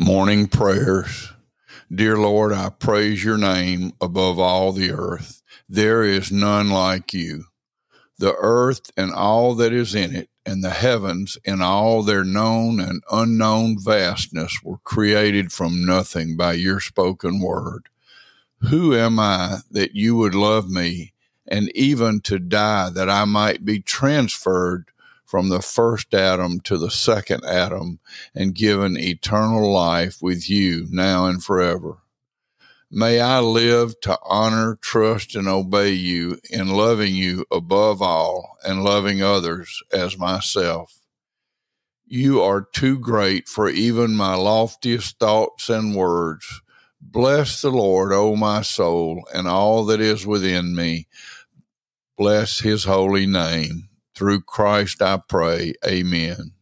Morning prayers. Dear Lord, I praise your name above all the earth. There is none like you. The earth and all that is in it, and the heavens and all their known and unknown vastness were created from nothing by your spoken word. Who am I that you would love me, and even to die that I might be transferred from the first Adam to the second Adam and given eternal life with you now and forever. May I live to honor, trust, and obey you in loving you above all and loving others as myself. You are too great for even my loftiest thoughts and words. Bless the Lord, O my soul, and all that is within me. Bless his holy name. Through Christ I pray. Amen.